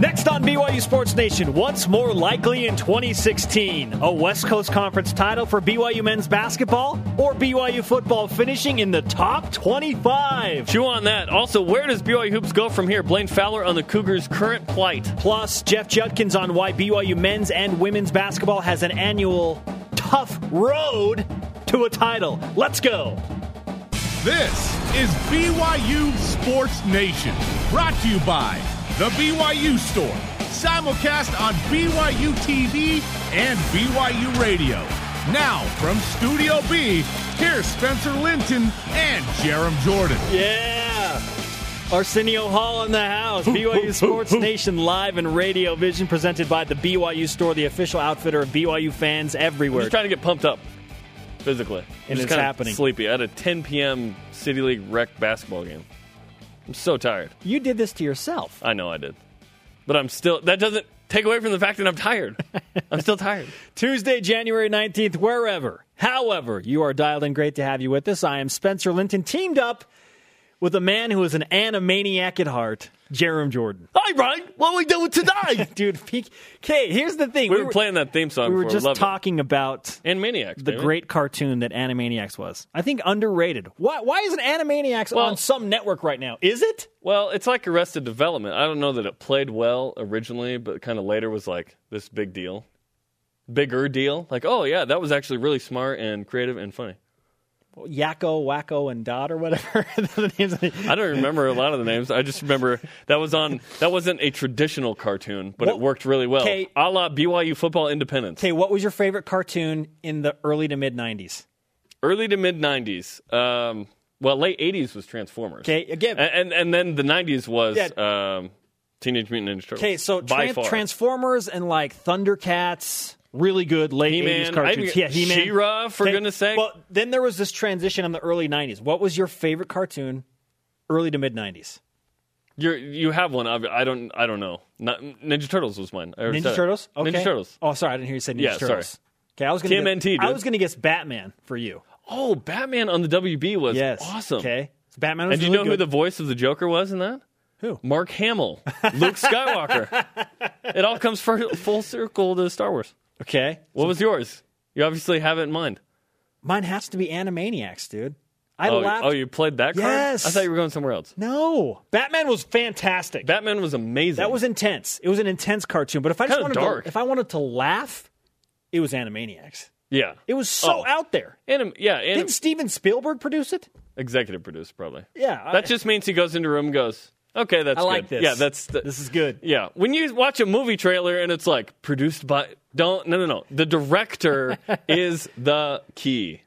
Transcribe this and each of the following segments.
Next on BYU Sports Nation, what's more likely in 2016? A West Coast Conference title for BYU men's basketball or BYU football finishing in the top 25? Chew on that. Also, where does BYU Hoops go from here? Blaine Fowler on the Cougars' current plight. Plus, Jeff Judkins on why BYU men's and women's basketball has an annual tough road to a title. Let's go. This is BYU Sports Nation, brought to you by The BYU Store, simulcast on BYU TV and BYU Radio. Now, from Studio B, here's Spencer Linton and Jarom Jordan. Yeah. Arsenio Hall in the house. BYU Sports Nation live and radio vision presented by the BYU Store, the official outfitter of BYU fans I'm everywhere. just trying to get pumped up physically. I'm And it's kinda happening. Sleepy. I had a 10 p.m. City League rec basketball game. I'm so tired. You did this to yourself. I know I did, but I'm still. That doesn't take away from the fact that I'm tired. I'm still tired. Tuesday, January 19th, wherever, however, you are dialed in. Great to have you with us. I am Spencer Linton, teamed up with a man who is an animaniac at heart, Jarom Jordan. Hi, Ryan. What are we doing today? Dude. Okay, here's the thing. we were playing that theme song. we were before. just Love it. talking about Animaniacs, the baby. great cartoon that Animaniacs was. I think underrated. Why, why isn't Animaniacs Well- on some network right now? Is it? Well, it's like Arrested Development. I don't know that it played well originally, but kind of later was like this big deal, bigger deal. Like, oh yeah, that was actually really smart and creative and funny. Yakko, Wakko, and Dot or whatever. the names I don't remember a lot of the names. I just remember that was on. That wasn't a traditional cartoon, but Well, it worked really well. okay. A la BYU football independence. Okay, what was your favorite cartoon in the early to mid 90s? Early to mid '90s. Um, well, late '80s was Transformers. Okay, again- and and, and then the '90s was Yeah. um, Teenage Mutant Ninja Turtles. Okay, so far. Transformers and like Thundercats, really good late He-Man, 80s cartoons. I- yeah, He-Man. She-Ra, for goodness sake. Well, then there was this transition in the early 90s. What was your favorite cartoon early to mid 90s? You're, you have one. I don't. I don't know. Not, Ninja Turtles was mine. Ninja. Turtles? Okay. Ninja Turtles. Oh, sorry, I didn't hear you say Ninja Yeah, sorry. Turtles. Okay, I was going to TMNT, I was going to guess Batman for you. Oh, Batman on the WB was Yes. awesome. Okay. So Batman And do you really know who the voice of the Joker was in that? Who? Mark Hamill, Luke Skywalker. it all comes full circle to Star Wars. Okay. What was yours? You obviously have it in mind. Mine has to be Animaniacs, dude. I Oh, laughed. oh, you played that card? Yes. I thought you were going somewhere else. no. Batman was fantastic. Batman was amazing. That was intense. It was an intense cartoon. But if I just Kinda wanted dark. to, if I wanted to laugh, it was Animaniacs. yeah. It was so Oh. out there. Anim- yeah, anim- Didn't Steven Spielberg produce it? executive producer probably. Yeah, I- that just means he goes into a room and goes, "Okay, that's I good." like this. Yeah, that's the, This is good. Yeah, when you watch a movie trailer and it's like produced by don't no no no the director is the key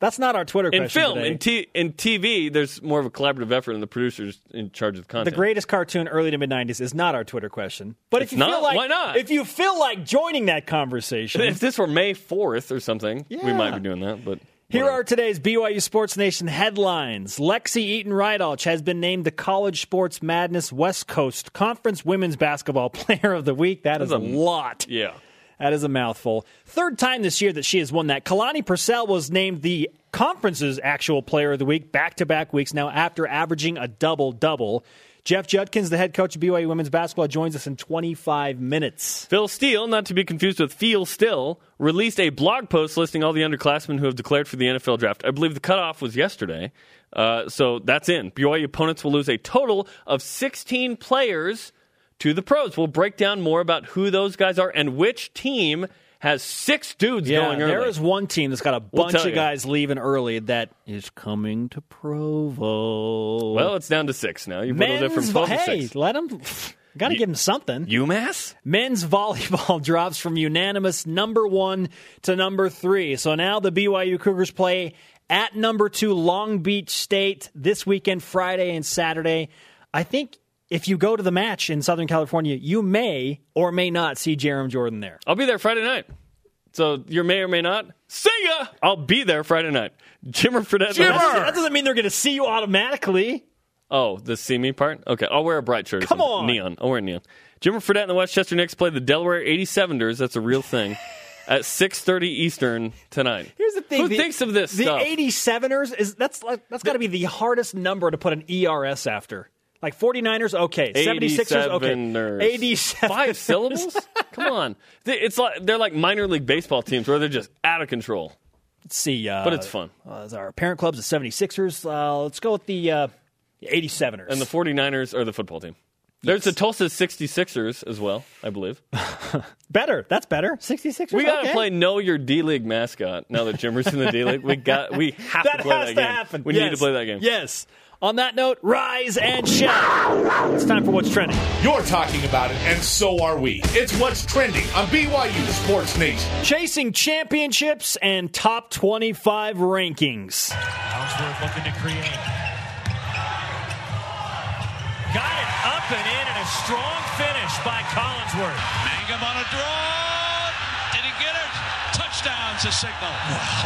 That's not our Twitter in question film today. in t in TV. There's more of a collaborative effort, and the producer's in charge of the content. the greatest cartoon early to mid '90s is not our Twitter question. But It's if you feel like, Why not? If you feel like joining that conversation, if this were May fourth or something, we might be doing that. But Here are today's BYU Sports Nation headlines. Lexi Eaton Rydalch has been named the College Sports Madness West Coast Conference Women's Basketball Player of the Week. That is a That's a- lot. yeah. That is a mouthful. Third time this year that she has won that. Kalani Purcell was named the conference's actual player of the week back to back weeks now after averaging a double double. Jeff Judkins, the head coach of BYU women's basketball, joins us in 25 minutes. Phil Steele, not to be confused with Feel Still, released a blog post listing all the underclassmen who have declared for the NFL draft. I believe the cutoff was yesterday, uh, so that's in. BYU opponents will lose a total of 16 players to the pros. We'll break down more about who those guys are and which team has six dudes Yeah, going early. there is one team that's got a We'll bunch tell of you. guys leaving early that is coming to Provo. well, it's down to six now. You've whittled it from 12 to hey, 6. let them. Got to give them something. UMass? Men's volleyball drops from unanimous number one to number three. So now the BYU Cougars play at number two Long Beach State this weekend, Friday and Saturday. I think if you go to the match in Southern California, you may or may not see Jarom Jordan there. I'll be there Friday night. So you may or may not. See ya! I'll be there Friday night. Jimmer Fredette. Doesn't, that doesn't mean they're going to see you automatically. Oh, the see me part? Okay, I'll wear a bright shirt. Come on. Neon. I'll wear neon. Jimmer Fredette and the Westchester Knicks play the Delaware 87ers. That's a real thing. at 6.30 Eastern tonight. Here's the thing: Who the- thinks of this the stuff? 87ers is that's like that's got to be the hardest number to put an ERS after. Like 49ers, okay. 76ers, okay. 87ers. Five syllables? Come on. It's like they're like minor league baseball teams where they're just out of control. Let's see. Uh, But it's fun. Uh, our parent club's the 76ers. Uh, let's go with the uh, 87ers. And the 49ers are the football team. There's the Tulsa 66ers as well, I believe. better. That's better. 66ers. We got to okay. play Know Your D League mascot now that Jimmer's in the D League. We got we have That to play has that to game. happen. We Yes. need to play that game. Yes. On that note, rise and shout. It's time for what's trending. You're talking about it, and so are we. It's what's trending on BYU Sports Nation. Chasing championships and top 25 rankings. Collinsworth looking to create. Got it up and in, and a strong finish by Collinsworth. Mangum on a draw. Did he get it? Touchdown's a signal.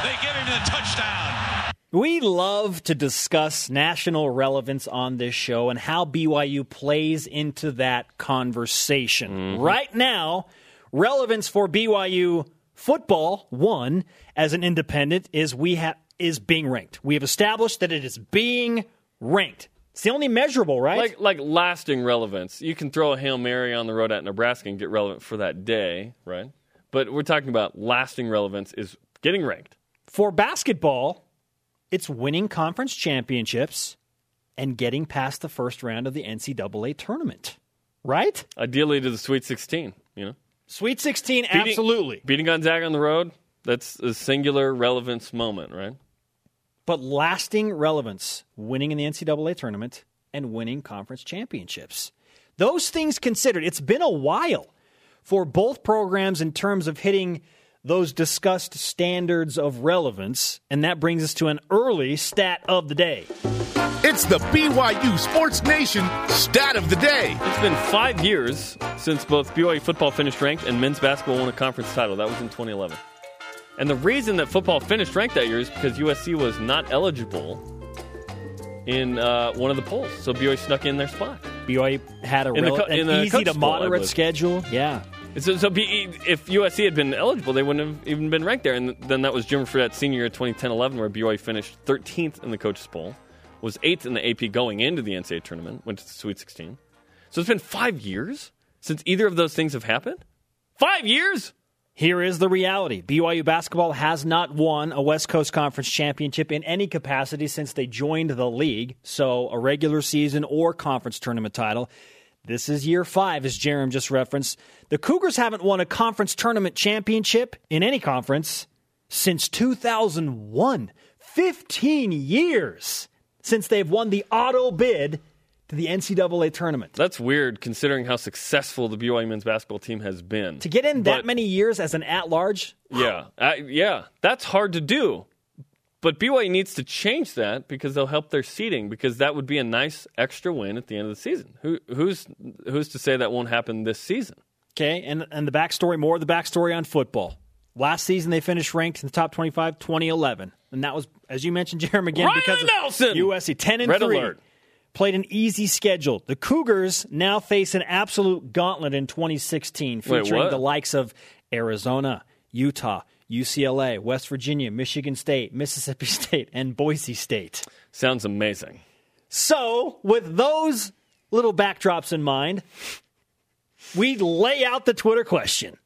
They give him the touchdown. We love to discuss national relevance on this show and how BYU plays into that conversation. Mm-hmm. Right now, relevance for BYU football, one, as an independent, is we have is being ranked. We have established that it is being ranked. It's the only measurable, right? Like like lasting relevance. You can throw a Hail Mary on the road at Nebraska and get relevant for that day, right? But we're talking about lasting relevance is getting ranked. for basketball, it's winning conference championships and getting past the first round of the NCAA tournament. Right? Ideally to the Sweet 16, you know. Sweet 16, Beating- absolutely. Beating Gonzaga on the road, that's a singular relevance moment, right? But lasting relevance, winning in the NCAA tournament and winning conference championships. Those things considered, it's been a while for both programs in terms of hitting those discussed standards of relevance. And that brings us to an early stat of the day. It's the BYU Sports Nation stat of the day. It's been five years since both BYU football finished ranked and men's basketball won a conference title. That was in 2011. And the reason that football finished ranked that year is because USC was not eligible in uh, one of the polls. So BYU snuck in their spot. BYU had a, In the co- an easy to moderate schedule. Yeah. So, so B- if USC had been eligible, they wouldn't have even been ranked there. And then that was Jim Fredette senior year 2010-11, where BYU finished 13th in the coaches poll, was eighth in the AP going into the NCAA tournament, went to the Sweet 16. So it's been five years since either of those things have happened. Five years. Here is the reality BYU basketball has not won a West Coast Conference championship in any capacity since they joined the league, so a regular season or conference tournament title. This is year five, as Jarom just referenced. The Cougars haven't won a conference tournament championship in any conference since 2001. 15 years since they've won the auto bid to the NCAA tournament. That's weird considering how successful the BYU men's basketball team has been. To get in that many years as an at large, Yeah, uh, yeah, that's hard to do. But BYU needs to change that because they'll help their seeding because that would be a nice extra win at the end of the season. Who, who's who's to say that won't happen this season? Okay, and and the backstory, more of the backstory on football. Last season, they finished ranked in the top 25, 2011. And that was, as you mentioned, Jeremy, again, Ryan because of Nelson! USC 10 and Red 3. alert. Played an easy schedule. The Cougars now face an absolute gauntlet in 2016, featuring what? the likes of Arizona, Utah, UCLA, West Virginia, Michigan State, Mississippi State, and Boise State. Sounds amazing. So, with those little backdrops in mind, we lay out the Twitter question.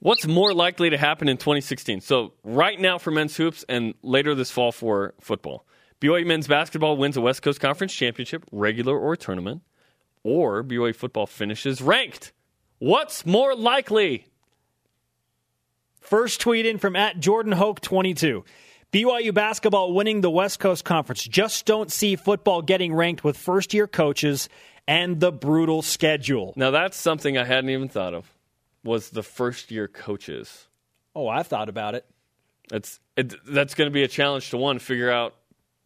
What's more likely to happen in 2016? So, right now for men's hoops and later this fall for football. BYU men's basketball wins a West Coast Conference championship, regular or tournament, or BYU football finishes ranked. What's more likely? First tweet in from at Jordan Hoke 22. BYU basketball winning the West Coast Conference. Just don't see football getting ranked with first year coaches and the brutal schedule. Now, that's something I hadn't even thought of. Was the first year coaches. Oh, I've thought about it. It's it, that's going to be a challenge to one figure out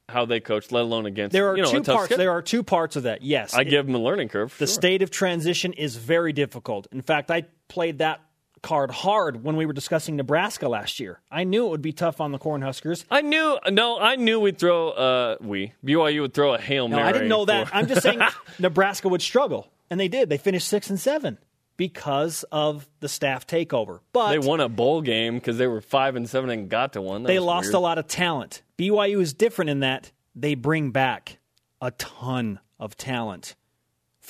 how they coach, let alone against. There are you know, two parts. schedule. There are two parts of that. Yes, I give them a learning curve. the sure. state of transition is very difficult. In fact, I played that card hard when we were discussing Nebraska last year. I knew it would be tough on the Cornhuskers. I knew no, I knew we'd throw. Uh, we BYU would throw a hail mary. No. I didn't know that. I'm just saying Nebraska would struggle, and they did. They finished six and seven because of the staff takeover. But they won a bowl game because they were five and seven and got to one. That they lost weird. a lot of talent. BYU is different in that they bring back a ton of talent.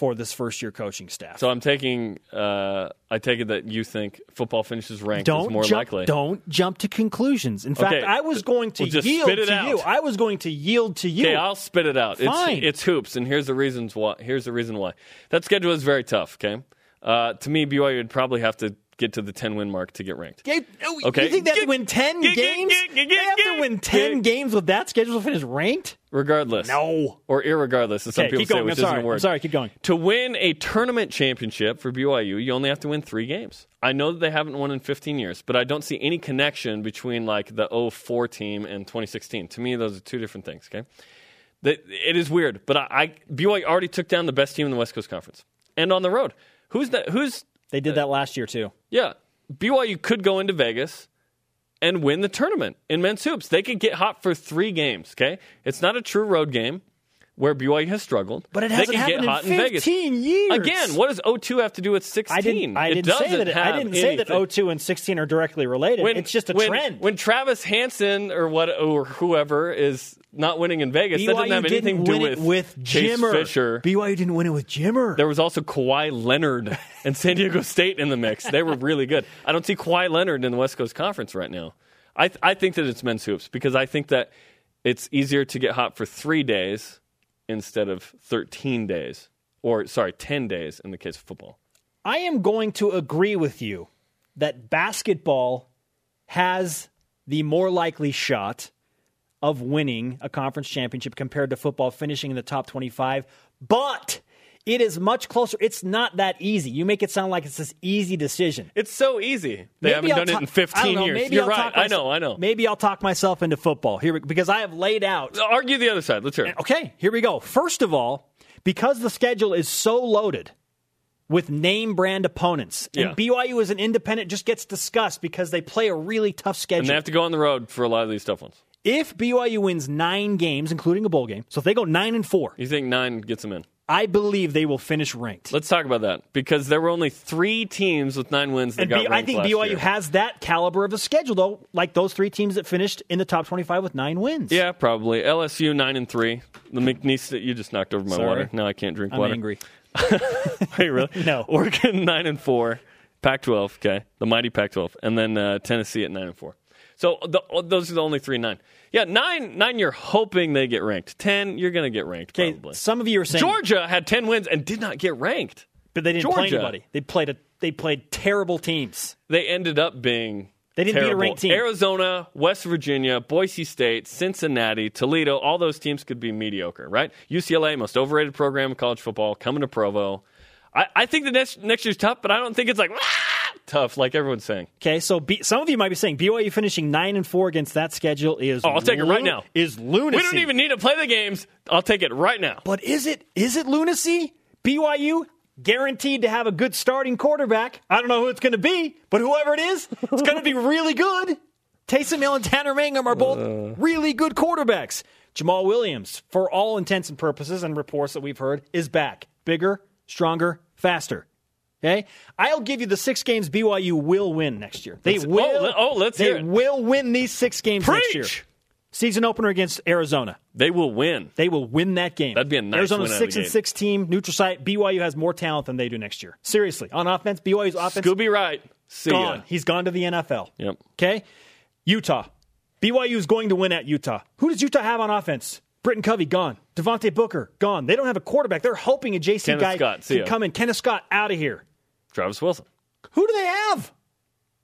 For this first year coaching staff. So I'm taking. Uh, I take it that you think football finishes ranked don't is more jump, likely. Don't jump to conclusions. In fact, Okay. I was going to Well, yield to out. you. I was going to yield to you. Okay, I'll spit it out. Fine. It's it's hoops, and here's the reasons why. Here's the reason why. That schedule is very tough. Okay, uh, to me, BYU would probably have to get to the 10 win mark to get ranked. Yeah, oh, Okay. You think they have to win 10 get- get- games? get- get- they have to win 10 get- games with that schedule to finish ranked? Regardless, No. or irregardless, as some Okay, people say, going. which I'm sorry. isn't a word. I'm sorry, keep going. To win a tournament championship for BYU, you only have to win three games. I know that they haven't won in 15 years, but I don't see any connection between like the 04 team and 2016. To me, those are two different things. Okay, it is weird, but I, I BYU already took down the best team in the West Coast Conference, and on the road. Who's that? Who's They did uh, that last year, too. yeah? BYU could go into Vegas and win the tournament in men's hoops. They could get hot for three games. Okay, it's not a true road game where BYU has struggled, But it hasn't can get happened hot in in Vegas. 15 years. Again, what does 02 have to do with 16? I didn't, I It didn't say doesn't that. I have didn't say that anything. 02 and 16 are directly related. it's just a when, trend. When Travis Hansen or what or whoever is not winning in Vegas, that doesn't have anything to do win with, it with Chase Jimmer. Fisher. BYU didn't win it with Jimmer. There was also Kawhi Leonard and San Diego State in the mix. They were really good. I don't see Kawhi Leonard in the West Coast Conference right now. I, th- I think that it's men's hoops because I think that it's easier to get hot for three days instead of 13 days. Or, sorry, 10 days in the case of football. I am going to agree with you that basketball has the more likely shot of winning a conference championship compared to football finishing in the top 25, but it is much closer. It's not that easy. You make it sound like it's this easy decision. It's so easy. They Maybe haven't I'll done it ta- in I 15 don't know, years. maybe You're I'll right. I know, I know. Maybe I'll talk myself into football here because I have laid out Argue the other side. Let's hear it. Okay, here we go. First of all, because the schedule is so loaded with name brand opponents, and Yeah. BYU as an independent just gets discussed because they play a really tough schedule. And they have to go on the road for a lot of these tough ones. if BYU wins nine games, including a bowl game, so if they go nine and four, You think nine gets them in? I believe they will finish ranked. Let's talk about that because there were only three teams with nine wins that and got B- I ranked think BYU year. has that caliber of a schedule, though, like those three teams that finished in the top 25 with nine wins. Yeah, probably. LSU nine and three. The McNeese that you just knocked over my Sorry. water. Now I can't drink water. I'm water. angry. You really? No. Oregon nine and four. Pac-12. Okay, the mighty Pac-12, and then uh, Tennessee at nine and four. So the, those are the only three nine. Yeah, nine. Nine. You're hoping they get ranked. Ten. You're going to get ranked. Okay, Probably. some of you are saying Georgia had ten wins and did not get ranked. but they didn't play anybody. They played a, they played terrible teams. They ended up being. They didn't beat a ranked team. Arizona, West Virginia, Boise State, Cincinnati, Toledo, all those teams could be mediocre, right? UCLA, most overrated program in college football, coming to Provo. I, I think the next next year's tough, but I don't think it's like "Ah!" Tough like everyone's saying. Okay, so B, some of you might be saying BYU finishing nine and four against that schedule is Oh, I'll take it right now. Is lunacy. We don't even need to play the games. I'll take it right now. But is it is it lunacy? BYU guaranteed to have a good starting quarterback. I don't know who it's going to be, but whoever it is, it's going to be really good. Taysom Hill and Tanner Mangum are both Uh. really good quarterbacks. Jamal Williams, for all intents and purposes and reports that we've heard, is back. Bigger, stronger, faster. Okay? I'll give you the six games BYU will win next year. They Let's- oh, will. oh, oh, let's they hear it. will win these six games next year. Preach. Season opener against Arizona. They will win. They will win that game. That'd be a nice Arizona win six and gate. six team, neutral site. BYU has more talent than they do next year. Seriously, on offense, BYU's offense Scooby Wright. See gone. ya. He's gone to the NFL. Yep. Okay, Utah. BYU is going to win at Utah. Who does Utah have on offense? Britain Covey gone. Devontae Booker gone. They don't have a quarterback. They're hoping a JC Kenneth guy Scott, can come in. Kenneth Scott out of here. Travis Wilson. Who do they have?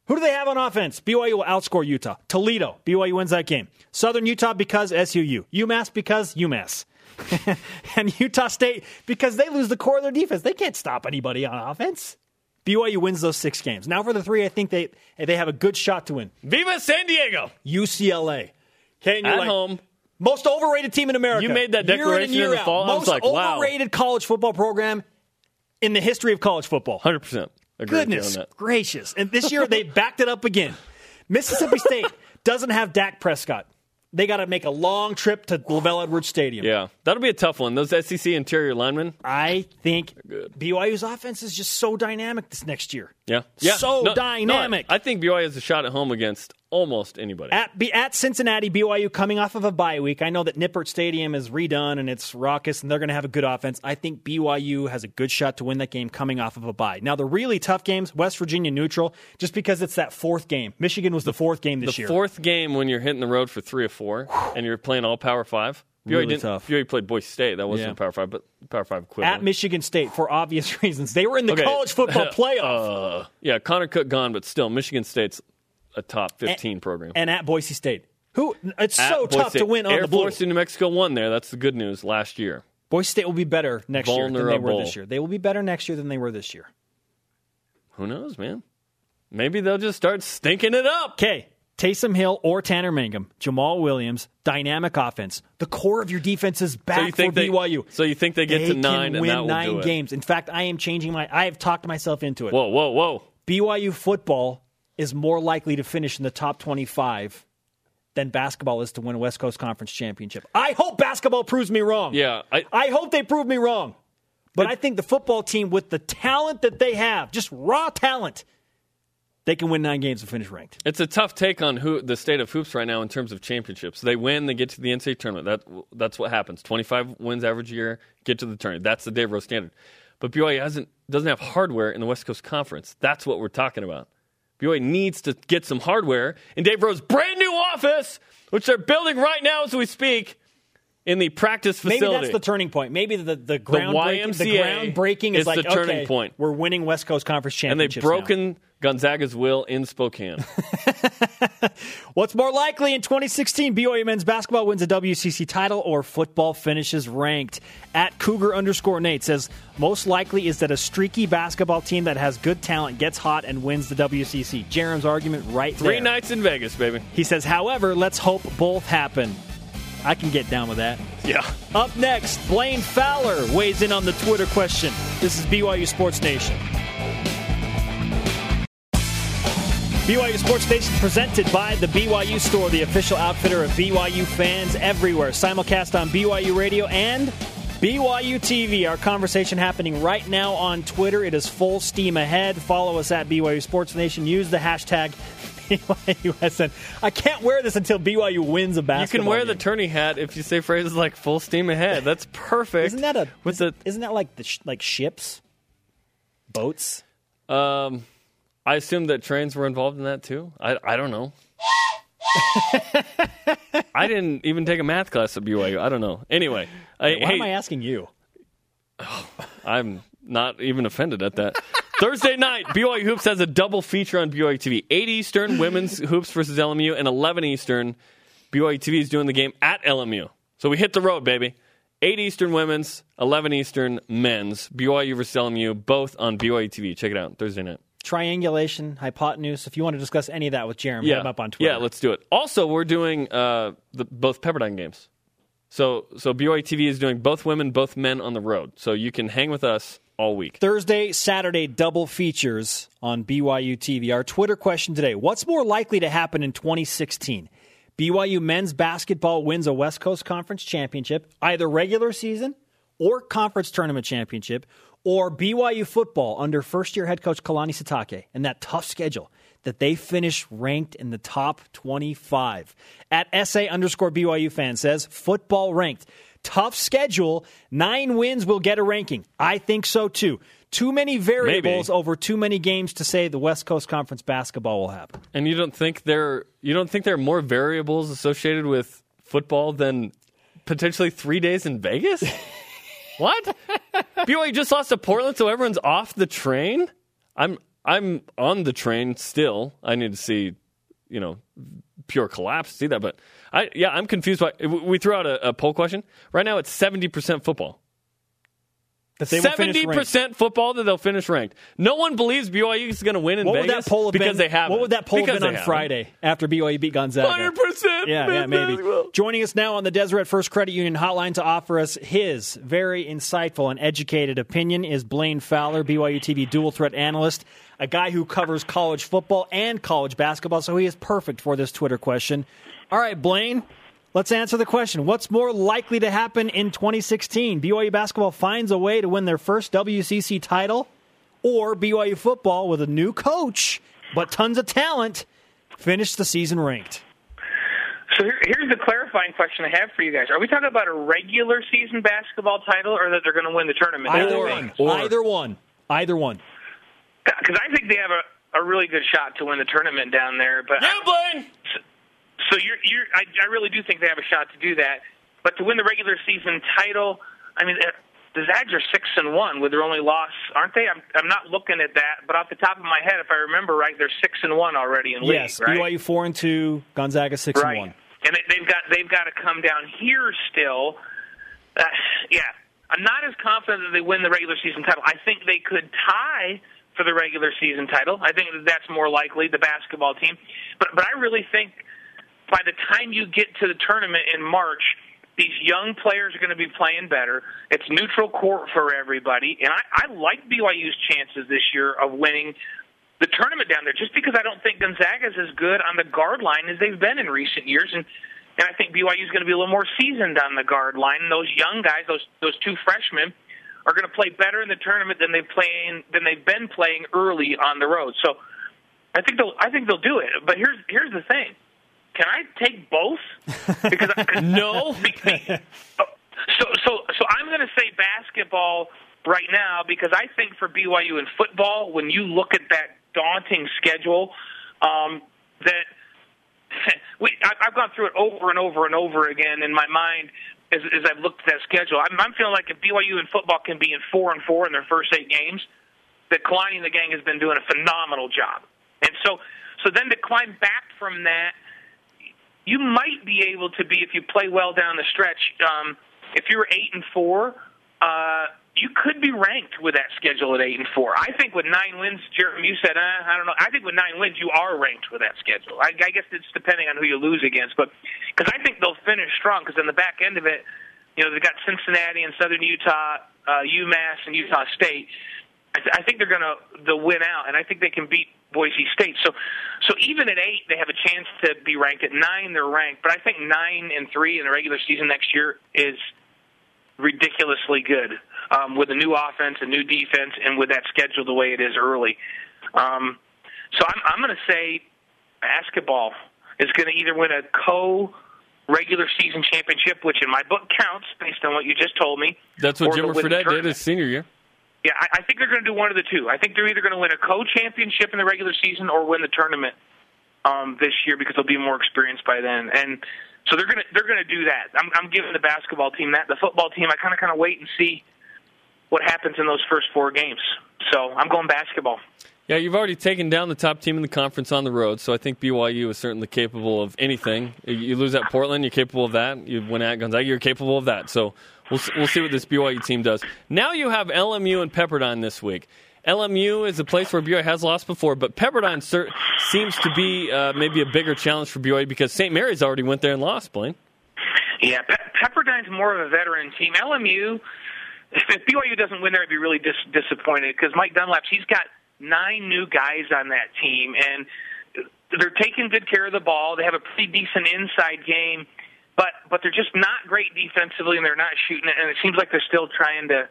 Who do they have on offense? BYU will outscore Utah. Toledo, BYU wins that game. Southern Utah because SUU. UMass because UMass. and Utah State because they lose the core of their defense. They can't stop anybody on offense. BYU wins those six games. Now for the three, I think they they have a good shot to win. Viva San Diego. UCLA. And you're At like, home. Most overrated team in America. You made that Year in declaration in year the fall. Most like, wow. overrated college football program in the history of college football. 100%. Agree Goodness on that. gracious. And this year they backed it up again. Mississippi State doesn't have Dak Prescott. They got to make a long trip to LaVell Edwards Stadium. Yeah. That'll be a tough one. Those SEC interior linemen. I think. BYU's offense is just so dynamic this next year. Yeah. yeah. So No- no, dynamic. I, I think BYU has a shot at home against almost anybody. At, at Cincinnati, BYU coming off of a bye week. I know that Nippert Stadium is redone and it's raucous and they're going to have a good offense. I think BYU has a good shot to win that game coming off of a bye. Now, the really tough games, West Virginia neutral, just because it's that fourth game. Michigan was the fourth game this year. the fourth game when you're hitting the road for three or four and you're playing all Power Five. BYU Really didn't, tough. Played Boise State. That wasn't Yeah. a Power Five, but Power Five equivalent. At Michigan State for obvious reasons. They were in the Okay. college football playoff. Uh, yeah, Connor Cook gone, but still, Michigan State's a top 15 program. and at Boise State. Who it's At so Boise tough State. to win on Air the blue. Force in New Mexico won there. That's the good news last year. Boise State will be better next year than they were this year. They will be better next year than they were this year. Who knows, man? Maybe they'll just start stinking it up. Okay, Taysom Hill or Tanner Mangum, Jamal Williams, dynamic offense. The core of your defense is back So you think for they, BYU. So you think they get they to nine can and win that will nine do it? games. In fact, I am changing my. I have talked myself into it. Whoa, whoa, whoa! BYU football is more likely to finish in the top twenty-five than basketball is to win a West Coast Conference championship. I hope basketball proves me wrong. Yeah, I, I hope they prove me wrong. But I think the football team, with the talent that they have, just raw talent, they can win nine games and finish ranked. It's a tough take on who the state of hoops right now in terms of championships. They win, they get to the NCAA tournament. That that's what happens. Twenty five wins average year, get to the tournament. That's the Dave Rose standard. But BYU hasn't doesn't have hardware in the West Coast Conference. That's what we're talking about. BYU needs to get some hardware in Dave Rose's brand new office, which they're building right now as we speak, in the practice facility. Maybe that's the turning point. Maybe the the groundbreaking, the, YMCA groundbreaking is, is like the turning okay, point. We're winning West Coast Conference championships. and they've championships. now. Gonzaga's will in Spokane. What's more likely in 2016? BYU men's basketball wins a WCC title or football finishes ranked. At Cougar underscore Nate says most likely is that a streaky basketball team that has good talent gets hot and wins the WCC. Jarom's argument right Three there. nights in Vegas, baby. He says, however, let's hope both happen. I can get down with that. Yeah. Up next, Blaine Fowler weighs in on the Twitter question. This is BYU Sports Nation. BYU Sports Nation presented by the BYU Store, the official outfitter of BYU fans everywhere. Simulcast on BYU Radio and BYU TV. Our conversation happening right now on Twitter. It is full steam ahead. Follow us at BYU Sports Nation. Use the hashtag BYUSN. I can't wear this until BYU wins a basketball. You can wear the tourney hat if you say phrases like "full steam ahead." That's perfect. Isn't that a with the? Isn't that like the sh- like ships, boats? Um, I assume that trains were involved in that too. I I don't know. I didn't even take a math class at BYU. I don't know. Anyway, I, Why hey, am I asking you? I'm not even offended at that. Thursday night, BYU Hoops has a double feature on BYU TV. 8 Eastern, women's hoops versus LMU, and 11 Eastern, BYU TV is doing the game at LMU. So we hit the road, baby. 8 Eastern women's, 11 Eastern men's, BYU versus LMU, both on BYU TV. Check it out Thursday night. Triangulation, hypotenuse. If you want to discuss any of that with Jeremy, hit him up on Twitter. Yeah, let's do it. Also, we're doing uh, the, both Pepperdine games. So, so BYU TV is doing both women, both men on the road. So you can hang with us all week. Thursday, Saturday double features on BYU TV. Our Twitter question today What's more likely to happen in 2016? BYU men's basketball wins a West Coast Conference championship, either regular season or conference tournament championship, or BYU football under first year head coach Kalani Sitake and that tough schedule that they finish ranked in the top 25. At SA underscore BYU fan says, football ranked. Tough schedule. Nine wins will get a ranking. I think so too. Too many variables Maybe. over too many games to say the West Coast Conference basketball will happen. And you don't think there you don't think there are more variables associated with football than potentially three days in Vegas? what? BYU just lost to Portland, so everyone's off the train. I'm I'm on the train still. I need to see, you know, pure collapse see that. But I yeah, I'm confused by. We threw out a, a poll question. Right now, it's seventy percent football. That they will finish Seventy percent football that they'll finish ranked. No one believes BYU is going to win in What would that poll have because been? they have. What would that poll have been on Friday after BYU beat Gonzaga? Hundred percent. Yeah, yeah, maybe. Joining us now on the Deseret First Credit Union hotline to offer us his very insightful and educated opinion is Blaine Fowler, BYU TV dual threat analyst, a guy who covers college football and college basketball, so he is perfect for this Twitter question. All right, Blaine, let's answer the question. What's more likely to happen in 2016? BYU basketball finds a way to win their first WCC title, or BYU football with a new coach but tons of talent finish the season ranked. So here, here's the clarifying question I have for you guys: Are we talking about a regular season basketball title, or that they're going to win the tournament? Either one. Or- Either one. Either one. Because I think they have a, a really good shot to win the tournament down there. But Yeah, Blaine. So you're, you're I, I really do think they have a shot to do that. But to win the regular season title, I mean, uh, the Zags are six and one with their only loss, aren't they? I'm I'm not looking at that, but off the top of my head, if I remember right, they're six and one already in Yes. league, right? Yes BYU four and two. Gonzaga six right. and one. And they- they've got they've got to come down here still. Uh, yeah, I'm not as confident that they win the regular season title. I think they could tie for the regular season title. I think that that's more likely the basketball team. But but I really think by the time you get to the tournament in March, these young players are going to be playing better. It's neutral court for everybody, and I, I like BYU's chances this year of winning the tournament down there. Just because I don't think Gonzaga's as good on the guard line as they've been in recent years, and and I think BYU is going to be a little more seasoned on the guard line. And those young guys, those those two freshmen, are going to play better in the tournament than they've playing than they've been playing early on the road. So I think they'll I think they'll do it. But here's here's the thing. Can I take both? Because I, No. so so so I'm going to say basketball right now because I think for BYU in football, when you look at that daunting schedule, um, that we I, I've gone through it over and over and over again in my mind as, as I've looked at that schedule. I'm, I'm feeling like if BYU in football can be in four and four in their first eight games, that Kalani and the gang has been doing a phenomenal job. And so so then to climb back from that you might be able to be if you play well down the stretch. Um, if you're eight and four, uh, you could be ranked with that schedule at eight and four. I think with nine wins, Jeremy, you said, uh, I don't know. I think with nine wins, you are ranked with that schedule. I, I guess it's depending on who you lose against, but because I think they'll finish strong. Because on the back end of it, you know, they've got Cincinnati and Southern Utah, uh, UMass, and Utah State. I, th- I think they're going to they'll win out, and I think they can beat Boise State. So, so even at eight, they have a chance to be ranked. At nine, they're ranked, but I think nine and three in the regular season next year is ridiculously good um, with a new offense, a new defense, and with that schedule the way it is early. Um, so I'm, I'm going to say basketball is going to either win a co regular season championship, which in my book counts based on what you just told me. That's what Jimmer they'll win the Fredette did his senior year. Yeah, I, I think they're going to do one of the two. I think they're either going to win a co-championship in the regular season or win the tournament um, this year because they'll be more experienced by then. And so they're going to they're going to do that. I'm, I'm giving the basketball team that. The football team, I kind of kind of wait and see what happens in those first four games. So I'm going basketball. Yeah, you've already taken down the top team in the conference on the road, so I think BYU is certainly capable of anything. You lose at Portland, you're capable of that. You win at Gonzaga, you're capable of that. So we'll we'll see what this BYU team does. Now you have LMU and Pepperdine this week. LMU is a place where BYU has lost before, but Pepperdine cer- seems to be uh, maybe a bigger challenge for BYU because St. Mary's already went there and lost. Blaine. Yeah, Pe- Pepperdine's more of a veteran team. LMU, if BYU doesn't win there, I'd be really dis- disappointed because Mike Dunlap, he's got nine new guys on that team, and they're taking good care of the ball. They have a pretty decent inside game, but but they're just not great defensively, and they're not shooting it. And it seems like they're still trying to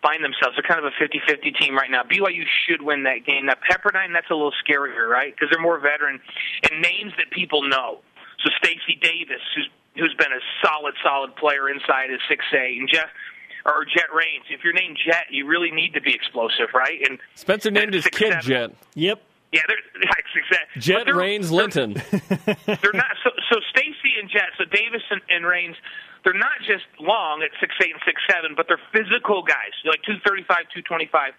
find themselves. They're kind of a 50-50 team right now. BYU should win that game. Now Pepperdine, that's a little scarier, right? Because they're more veteran and names that people know. So Stacy Davis, who's who's been a solid, solid player inside is six A, and Jeff or Jett Raines. If you're named Jett, you really need to be explosive, right? And Spencer named his kid seven. Jett. Yep. yeah, they're that's exactly Jett Raines Linton. they're not so so Stacy and Jett, so Davis and, Raines, they're not just long at six eight and six seven, but they're physical guys, like two thirty five, two twenty five.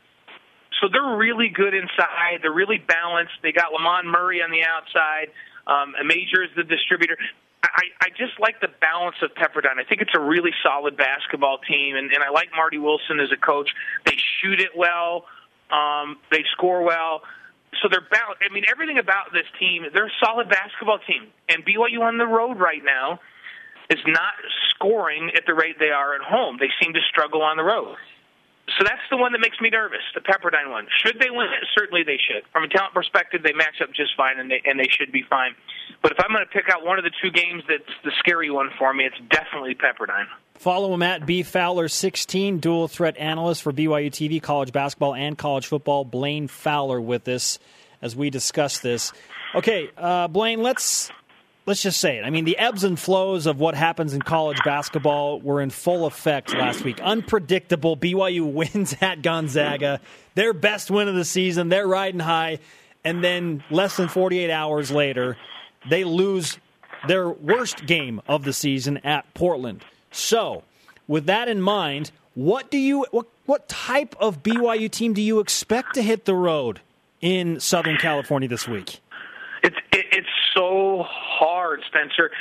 So they're really good inside. They're really balanced. They got Lamond Murray on the outside. Um, major is the distributor. I, I just like the balance of Pepperdine. I think it's a really solid basketball team, and, and I like Marty Wilson as a coach. They shoot it well. Um, they score well. So they're balanced. I mean, everything about this team, they're a solid basketball team. And BYU on the road right now is not scoring at the rate they are at home. They seem to struggle on the road. So that's the one that makes me nervous, the Pepperdine one. Should they win it? Certainly they should. From a talent perspective, they match up just fine, and they and they should be fine. But if I'm going to pick out one of the two games that's the scary one for me, it's definitely Pepperdine. Follow him at B Fowler 16, dual threat analyst for BYU TV, college basketball and college football. Blaine Fowler with us as we discuss this. Okay, uh, Blaine, let's let's just say it. I mean, the ebbs and flows of what happens in college basketball were in full effect last week. Unpredictable. BYU wins at Gonzaga, their best win of the season. They're riding high, and then less than 48 hours later, they lose their worst game of the season at Portland. So, with that in mind, what do you what what type of BYU team do you expect to hit the road in Southern California this week? It's it, it's so hard, Spencer.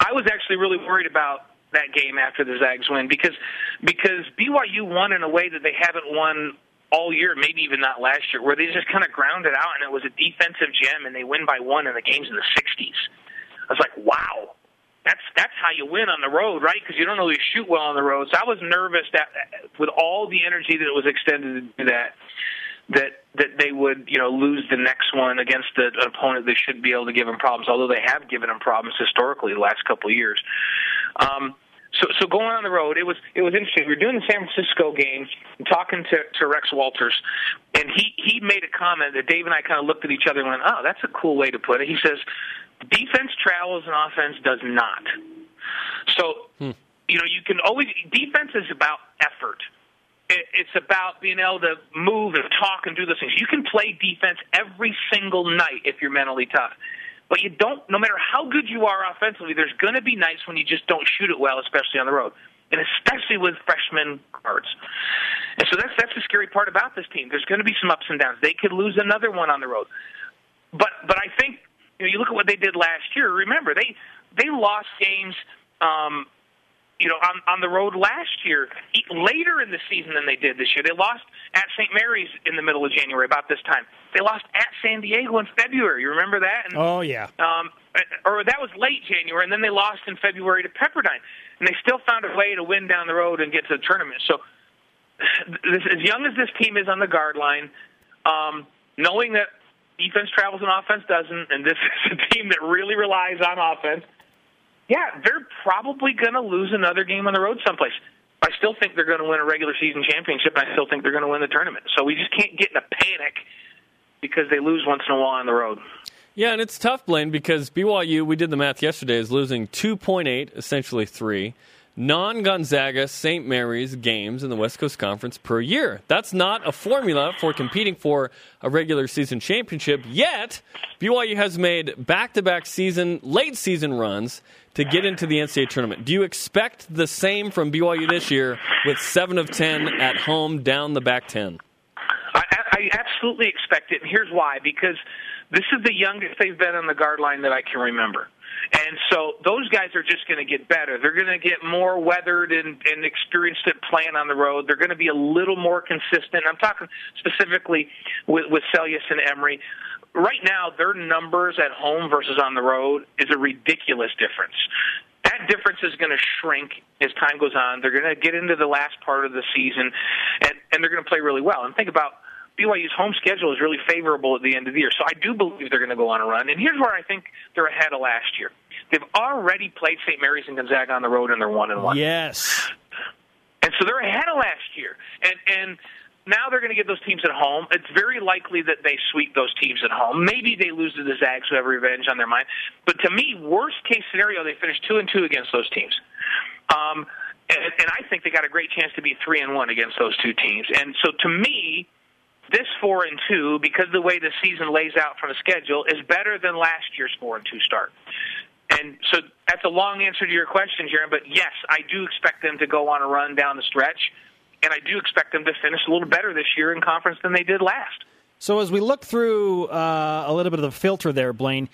I was actually really worried about that game after the Zags win because because BYU won in a way that they haven't won all year, maybe even not last year, where they just kind of ground it out and it was a defensive gem and they win by one and the game's in the 60s. I was like, wow, that's that's how you win on the road, right? Because you don't really shoot well on the road. So I was nervous that with all the energy that was extended to do that, that that they would you know lose the next one against an opponent they should be able to give them problems. Although they have given them problems historically the last couple of years. Um, so, so going on the road, it was it was interesting. We were doing the San Francisco game, and talking to to Rex Walters, and he he made a comment that Dave and I kind of looked at each other and went, "Oh, that's a cool way to put it." He says, defense travels and offense does not. So, hmm. you know, you can always defense is about effort. It, it's about being able to move and talk and do those things. You can play defense every single night if you're mentally tough. But you don't, no matter how good you are offensively, there's going to be nights when you just don't shoot it well, especially on the road, and especially with freshman guards. And so that's that's the scary part about this team. There's going to be some ups and downs. They could lose another one on the road, but but I think you know, you look at what they did last year. Remember, they they lost games, um, you know, on on the road last year, later in the season than they did this year. They lost at St. Mary's in the middle of January, about this time. They lost at San Diego in February. You remember that? And, oh yeah. Um, or that was late January, and then they lost in February to Pepperdine, and they still found a way to win down the road and get to the tournament. So, this, as young as this team is on the guard line, um, knowing that defense travels and offense doesn't, and this is a team that really relies on offense. Yeah, they're probably going to lose another game on the road someplace. I still think they're going to win a regular season championship. I still think they're going to win the tournament. So we just can't get in a panic because they lose once in a while on the road. Yeah, and it's tough, Blaine, because BYU, we did the math yesterday, is losing 2.8, essentially 3 non Gonzaga St. Mary's games in the West Coast Conference per year. That's not a formula for competing for a regular season championship, yet BYU has made back to back season, late season runs to get into the NCAA tournament. Do you expect the same from BYU this year with 7 of 10 at home down the back 10? I, I absolutely expect it, and here's why because this is the youngest they've been on the guard line that I can remember. And so those guys are just going to get better. They're going to get more weathered and, and experienced at playing on the road. They're going to be a little more consistent. I'm talking specifically with, with Seljaas and Emery. Right now, their numbers at home versus on the road is a ridiculous difference. That difference is going to shrink as time goes on. They're going to get into the last part of the season, and, and they're going to play really well. And think about BYU's home schedule is really favorable at the end of the year. So I do believe they're going to go on a run. And here's where I think they're ahead of last year. They've already played St. Mary's and Gonzaga on the road, and they're one and one. Yes. And so they're ahead of last year. And and now they're going to get those teams at home. It's very likely that they sweep those teams at home. Maybe they lose to the Zags who have revenge on their mind. But to me, worst case scenario, they finish two and two against those teams. Um, and, and I think they got a great chance to be three and one against those two teams. And so to me, this four and two, because of the way the season lays out from the schedule, is better than last year's four and two start. And so that's a long answer to your question, Jaron. But yes, I do expect them to go on a run down the stretch, and I do expect them to finish a little better this year in conference than they did last. So as we look through uh, a little bit of the filter there, Blaine,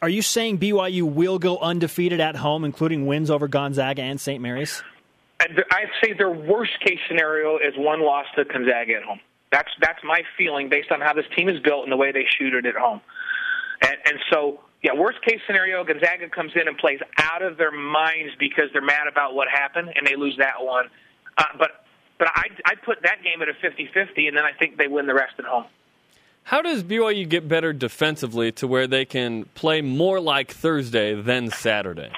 are you saying BYU will go undefeated at home, including wins over Gonzaga and St. Mary's? I'd say their worst case scenario is one loss to Gonzaga at home. That's that's my feeling based on how this team is built and the way they shoot it at home. And, and so, yeah, worst case scenario, Gonzaga comes in and plays out of their minds because they're mad about what happened and they lose that one. Uh, but but I I put that game at a 50-50, and then I think they win the rest at home. How does BYU get better defensively to where they can play more like Thursday than Saturday?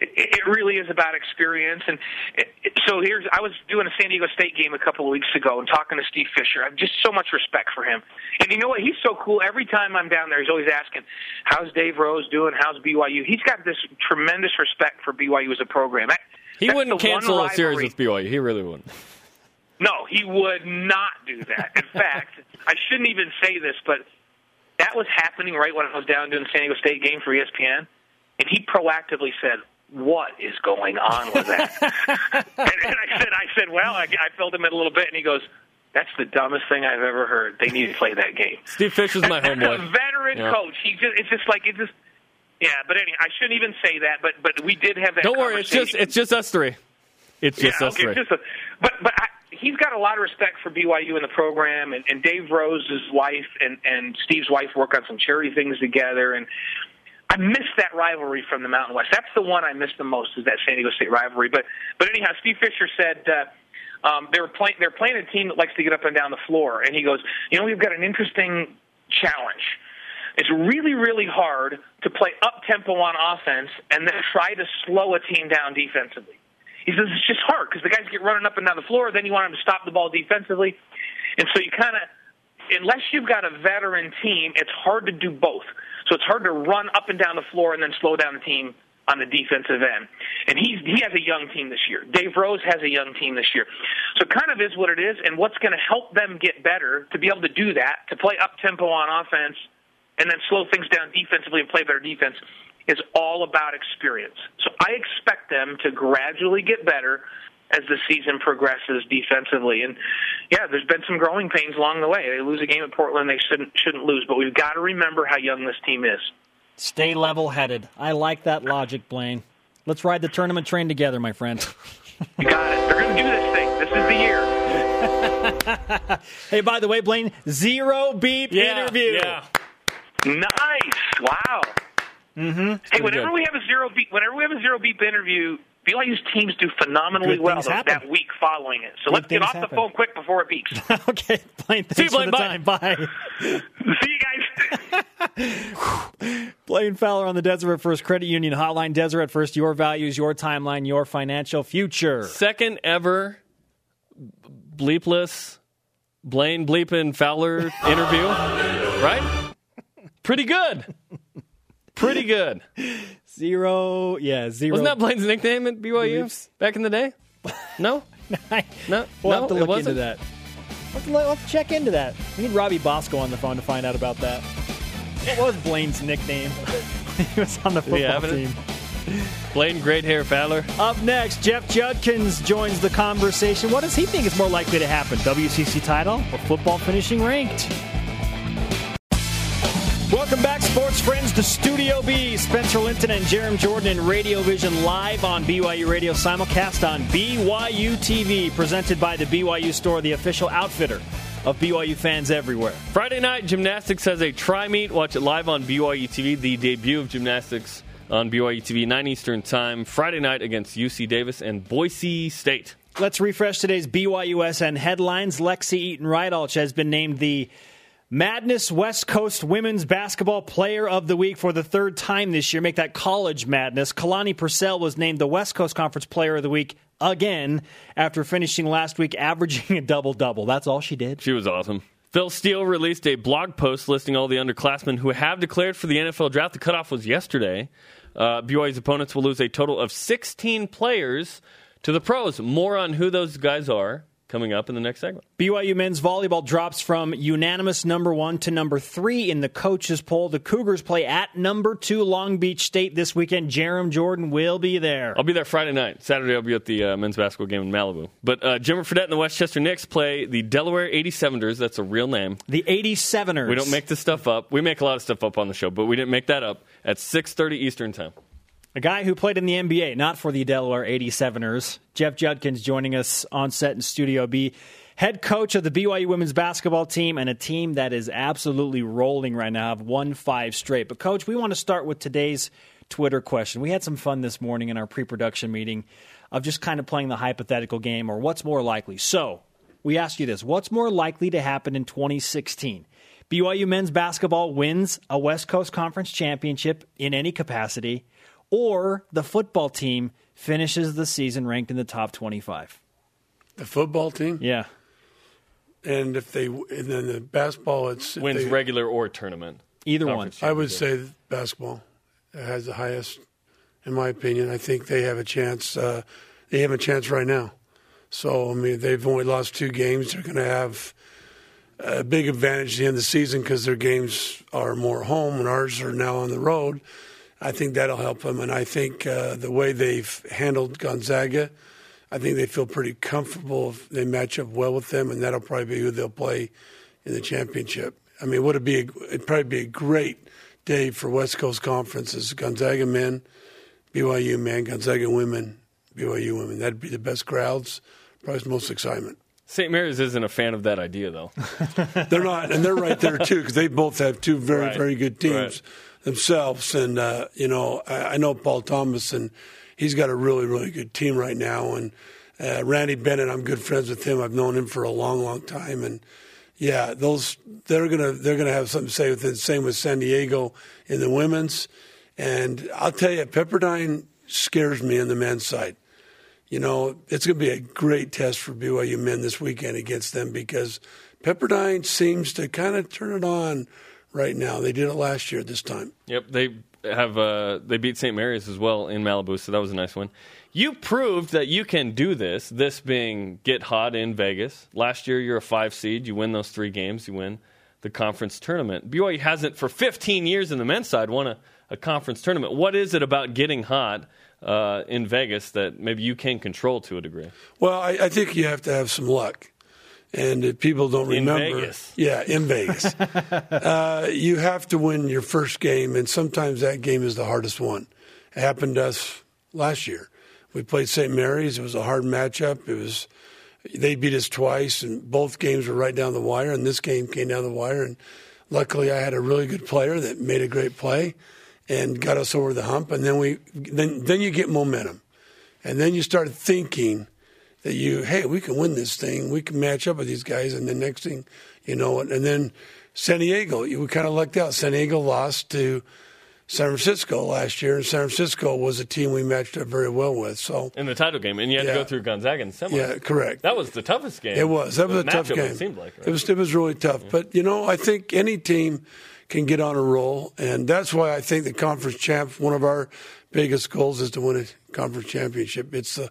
It, it really is about experience. And it, so here's I was doing a San Diego State game a couple of weeks ago and talking to Steve Fisher. I have just so much respect for him. And you know what? He's so cool. Every time I'm down there, he's always asking, "How's Dave Rose doing? How's BYU?" He's got this tremendous respect for BYU as a program. That, he wouldn't cancel a series with BYU. He really wouldn't. No, he would not do that. In fact, I shouldn't even say this, but that was happening right when I was down doing the San Diego State game for ESPN, and he proactively said, "What is going on with that?" and, and I said, "I said, well, I, I filled him in a little bit," and he goes, "That's the dumbest thing I've ever heard. They need to play that game." Steve Fisher's my homeboy. a veteran Yeah. coach. He just it's just like it just. Yeah, but anyway, I shouldn't even say that. But but we did have that. Don't worry, it's just it's just us three. It's just yeah, us okay, three. Just a, but but I, he's got a lot of respect for BYU and the program, and, and Dave Rose's wife and and Steve's wife work on some charity things together, and I miss that rivalry from the Mountain West. That's the one I miss the most is that San Diego State rivalry. But but anyhow, Steve Fisher said. Uh, um, they were playing. They're playing a team that likes to get up and down the floor, and he goes, "You know, we've got an interesting challenge. It's really, really hard to play up tempo on offense and then try to slow a team down defensively. He says it's just hard because the guys get running up and down the floor. Then you want them to stop the ball defensively, and so you kind of, unless you've got a veteran team, it's hard to do both. So it's hard to run up and down the floor and then slow down the team on the defensive end. And he's he has a young team this year. Dave Rose has a young team this year. So it kind of is what it is. And what's going to help them get better to be able to do that, to play up tempo on offense, and then slow things down defensively and play better defense, is all about experience. So I expect them to gradually get better as the season progresses defensively. And yeah, there's been some growing pains along the way. They lose a game at Portland they shouldn't shouldn't lose, but we've got to remember how young this team is. Stay level headed. I like that logic, Blaine. Let's ride the tournament train together, my friend. You got it. They're going to do this thing. This is the year. Hey, by the way, Blaine, zero beep yeah, interview. Yeah. Nice. Wow. Mm-hmm. Hey, whenever good. we have a zero beep, whenever we have a zero beep interview, BYU's teams do phenomenally Good well things that week following it. So Good let's get off happen. the phone quick before it beeps. okay, Blaine, thanks See you, for the Bye. time. Bye. See you guys. Blaine Fowler on the Deseret First Credit Union Hotline. Deseret First, your values, your timeline, your financial future. Second ever bleepless Blaine Bleepin Fowler interview, right? Pretty good. Pretty good. Zero, yeah, 0 Wasn't that Blaine's nickname at BYU back in the day? No, no, We'll no, have to look into that. We'll to, we'll check into that. We need Robbie Bosco on the phone to find out about that. What was Blaine's nickname? he was on the football team. Blaine Great Hair Fowler. Up next, Jeff Judkins joins the conversation. What does he think is more likely to happen? WCC title or football finishing ranked? Welcome back, sports friends, to Studio B. Spencer Linton and Jarom Jordan in Radio Vision live on BYU Radio, simulcast on BYU TV, presented by the BYU Store, the official outfitter of BYU fans everywhere. Friday night, gymnastics has a tri meet. Watch it live on BYU TV. The debut of gymnastics on BYU TV, 9 Eastern Time, Friday night against UC Davis and Boise State. Let's refresh today's BYUSN headlines. Lexi Eaton Rydalch has been named the Madness West Coast Women's Basketball Player of the Week for the third time this year. Make that college madness. Kalani Purcell was named the West Coast Conference Player of the Week again after finishing last week averaging a double double. That's all she did. She was awesome. Phil Steele released a blog post listing all the underclassmen who have declared for the NFL draft. The cutoff was yesterday. Uh, BYU's opponents will lose a total of 16 players to the pros. More on who those guys are coming up in the next segment. BYU men's volleyball drops from unanimous number one to number three in the coaches poll. The Cougars play at number two Long Beach State this weekend. Jarom Jordan will be there. I'll be there Friday night. Saturday, I'll be at the uh, men's basketball game in Malibu. But uh, Jimmer Fredette and the Westchester Knicks play the Delaware 87ers. That's a real name. The 87ers. We don't make this stuff up. We make a lot of stuff up on the show, but we didn't make that up at 6:30 Eastern Time. A guy who played in the NBA, not for the Delaware 87ers. Jeff Judkins joining us on set in Studio B. Head coach of the BYU women's basketball team and a team that is absolutely rolling right now. Have won five straight. But, coach, we want to start with today's Twitter question. We had some fun this morning in our pre production meeting of just kind of playing the hypothetical game or what's more likely. So, we ask you this What's more likely to happen in 2016? BYU men's basketball wins a West Coast Conference championship in any capacity, or the football team finishes the season ranked in the top 25. The football team, Yeah. and if they and then the basketball, it's Wins they- regular or tournament. Either one. I would say basketball has the highest, in my opinion. I think they have a chance. Uh, they have a chance right now. So I mean, they've only lost two games. They're going to have a big advantage at the end of the season because their games are more home and ours are now on the road. I think that'll help them, and I think uh, the way they've handled Gonzaga, I think they feel pretty comfortable if they match up well with them, and that'll probably be who they'll play in the championship. I mean, would it be? A, it'd probably be a great day for West Coast conferences: Gonzaga men, BYU men, Gonzaga women, BYU women. That'd be the best crowds, probably the most excitement. St. Mary's isn't a fan of that idea, though. They're not, and they're right there too because they both have two very, Right. very good teams Right. Themselves. And uh, you know, I, I know Paul Thomas, and he's got a really, really good team right now. And uh, Randy Bennett, I'm good friends with him. I've known him for a long, long time, and yeah, those they're gonna they're gonna have something to say with it. Same with San Diego in the women's, and I'll tell you, Pepperdine scares me on the men's side. You know, it's going to be a great test for BYU men this weekend against them because Pepperdine seems to kind of turn it on right now. They did it last year at this time. Yep, they have uh, they beat St. Mary's as well in Malibu, so that was a nice one. You proved that you can do this. This being get hot in Vegas. Last year, you're a five seed. You win those three games. You win the conference tournament. BYU hasn't for 15 years in the men's side won a, a conference tournament. What is it about getting hot uh, in Vegas that maybe you can control to a degree? Well, I, I think you have to have some luck. And if people don't In remember, Vegas. yeah, in Vegas, uh, you have to win your first game, and sometimes that game is the hardest one. It happened to us last year. We played St. Mary's. It was a hard matchup. It was they beat us twice, and both games were right down the wire. And this game came down the wire, and luckily I had a really good player that made a great play and got us over the hump. And then we then then you get momentum, and then you start thinking that you hey we can win this thing, we can match up with these guys, and the next thing you know and then San Diego, we kind of lucked out. San Diego lost to. San Francisco last year, and San Francisco was a team we matched up very well with. So, In the title game, and you had to go through Gonzaga the semis. yeah, correct. That was the toughest game. It was. That was a tough game. It seemed like right? it was. It was really tough. But you know, I think any team can get on a roll, and that's why I think the conference champ. One of our biggest goals is to win a conference championship. It's the,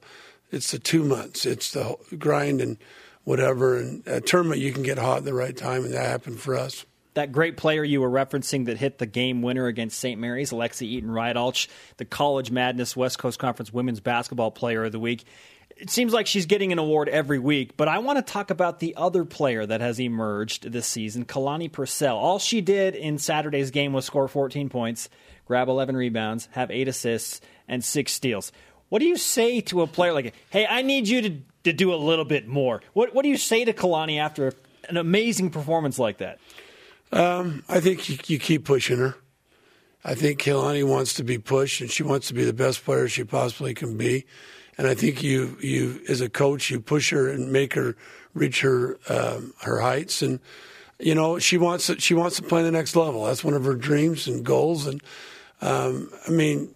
it's the two months. It's the grind and whatever. And a tournament, you can get hot at the right time, and that happened for us. that great player you were referencing that hit the game winner against St. Mary's, Alexi Eaton Rydalch, the College Madness West Coast Conference Women's Basketball Player of the Week. It seems like she's getting an award every week, but I want to talk about the other player that has emerged this season, Kalani Purcell. All she did in Saturday's game was score 14 points, grab 11 rebounds, have eight assists, and six steals. What do you say to a player like, hey, I need you to, to do a little bit more? What, what do you say to Kalani after an amazing performance like that? I think you, you keep pushing her. I think Kalani wants to be pushed, and she wants to be the best player she possibly can be. And I think you, you as a coach, you push her and make her reach her um, her heights. And you know, she wants to, she wants to play the next level. That's one of her dreams and goals. And um, I mean,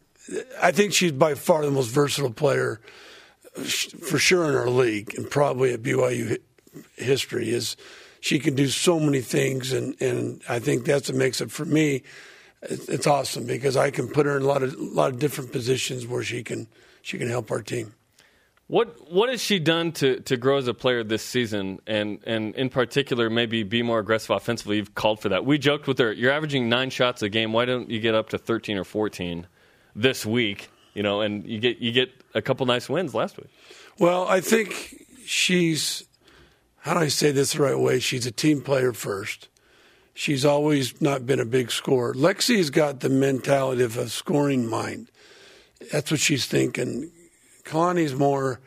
I think she's by far the most versatile player for sure in our league, and probably at BYU history is she can do so many things, and, and I think that's what makes it for me. It's, awesome because I can put her in a lot of a lot of different positions where she can she can help our team. What what has she done to, to grow as a player this season, and and in particular maybe be more aggressive offensively? You've called for that. We joked with her. You're averaging nine shots a game. Why don't you get up to thirteen or fourteen this week? You know, and you get you get a couple nice wins last week. Well, I think she's how do I say this the right way? She's a team player first. She's always not been a big scorer. Lexi's got the mentality of a scoring mind. That's what she's thinking. Kalani's more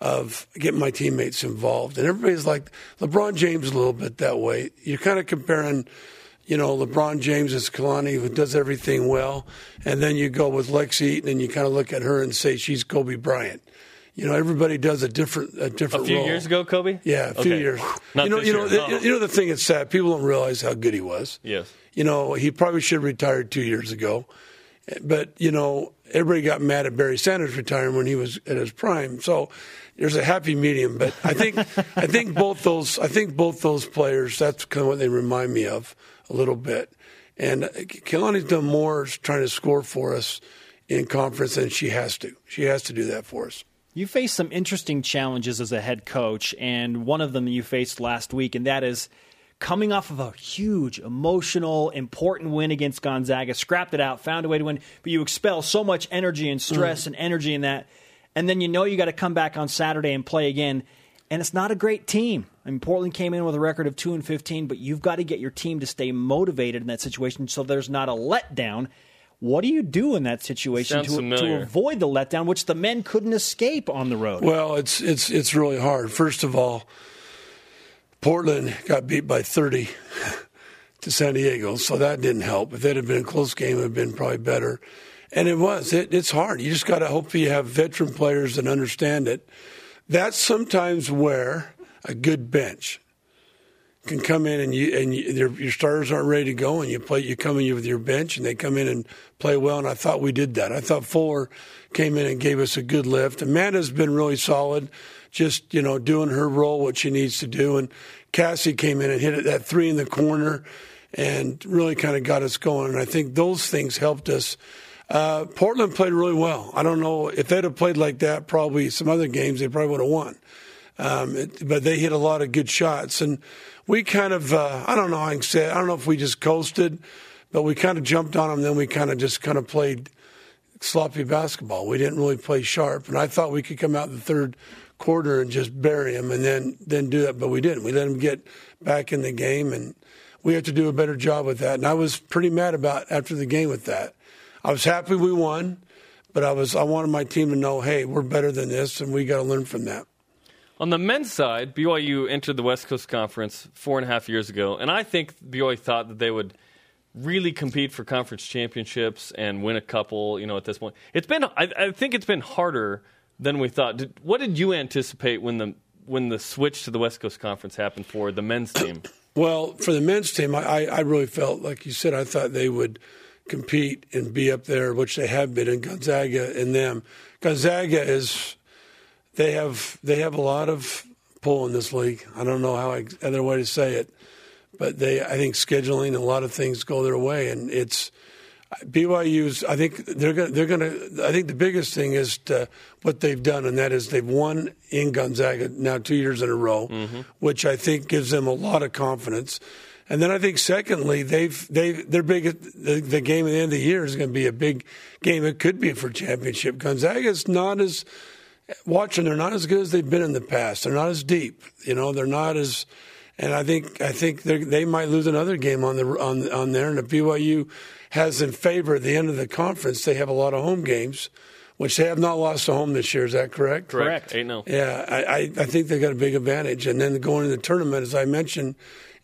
of getting my teammates involved. And everybody's like LeBron James a little bit that way. You're kind of comparing, you know, LeBron James is Kalani who does everything well. And then you go with Lexi Eaton and you kind of look at her and say she's Kobe Bryant. You know, everybody does a different a different. A few role. years ago, Kobe. Yeah, a few years. Not you know, you know, year. the, you know the thing that's sad. People don't realize how good he was. Yes. You know, he probably should have retired two years ago. But you know, everybody got mad at Barry Sanders retiring when he was at his prime. So there's a happy medium. But I think I think both those I think both those players. That's kind of what they remind me of a little bit. And Kalani's done more trying to score for us in conference than she has to. She has to do that for us. You faced some interesting challenges as a head coach, and one of them you faced last week, and that is coming off of a huge, emotional, important win against Gonzaga, scrapped it out, found a way to win, but you expel so much energy and stress mm. and energy in that, and then you know you got to come back on Saturday and play again, and it's not a great team. I mean, Portland came in with a record of two and fifteen, but you've got to get your team to stay motivated in that situation so there's not a letdown what do you do in that situation to, to, avoid the letdown, which the men couldn't escape on the road? Well, it's it's it's really hard. First of all, Portland got beat by 30 to San Diego, so that didn't help. If it had been a close game, it would have been probably better. And it was. It, it's hard. You just got to hope you have veteran players that understand it. That's sometimes where a good bench can come in and you and you, your starters aren't ready to go, and you play. You come in with your bench, and they come in and play well. And I thought we did that. I thought Fuller came in and gave us a good lift. Amanda's been really solid, just you know doing her role, what she needs to do. And Cassie came in and hit it that three in the corner, and really kind of got us going. And I think those things helped us. Uh, Portland played really well. I don't know if they'd have played like that. Probably some other games they probably would have won. Um, it, but they hit a lot of good shots and we kind of, uh, I don't know, I can say, I don't know if we just coasted, but we kind of jumped on them. Then we kind of just kind of played sloppy basketball. We didn't really play sharp, and I thought we could come out in the third quarter and just bury them, and then then do that, but we didn't. We let them get back in the game, and we have to do a better job with that. And I was pretty mad about after the game with that. I was happy we won, but I was I wanted my team to know, hey, we're better than this, and we got to learn from that. On the men's side, BYU entered the West Coast Conference four and a half years ago, and I think BYU thought that they would really compete for conference championships and win a couple. You know, at this point, it's been I, I think it's been harder than we thought. Did, what did you anticipate when the when the switch to the West Coast Conference happened for the men's team? Well, for the men's team, I, I really felt like you said I thought they would compete and be up there, which they have been in Gonzaga and them. Gonzaga is they have they have a lot of pull in this league. I don't know how I, other way to say it, but they I think scheduling a lot of things go their way, and it's BYU's. I think they're gonna, they're going to. I think the biggest thing is to, what they've done, and that is they've won in Gonzaga now two years in a row, mm-hmm. which I think gives them a lot of confidence. And then I think secondly, they've they their big the, the game at the end of the year is going to be a big game. It could be for championship. Gonzaga is not as watching, they're not as good as they've been in the past. They're not as deep. You know, they're not as. And I think I think they might lose another game on the on on there. And if BYU has in favor at the end of the conference, they have a lot of home games, which they have not lost a home this year. Is that correct? Correct. Eight no. Yeah, I, I I think they got a big advantage. And then going to the tournament, as I mentioned,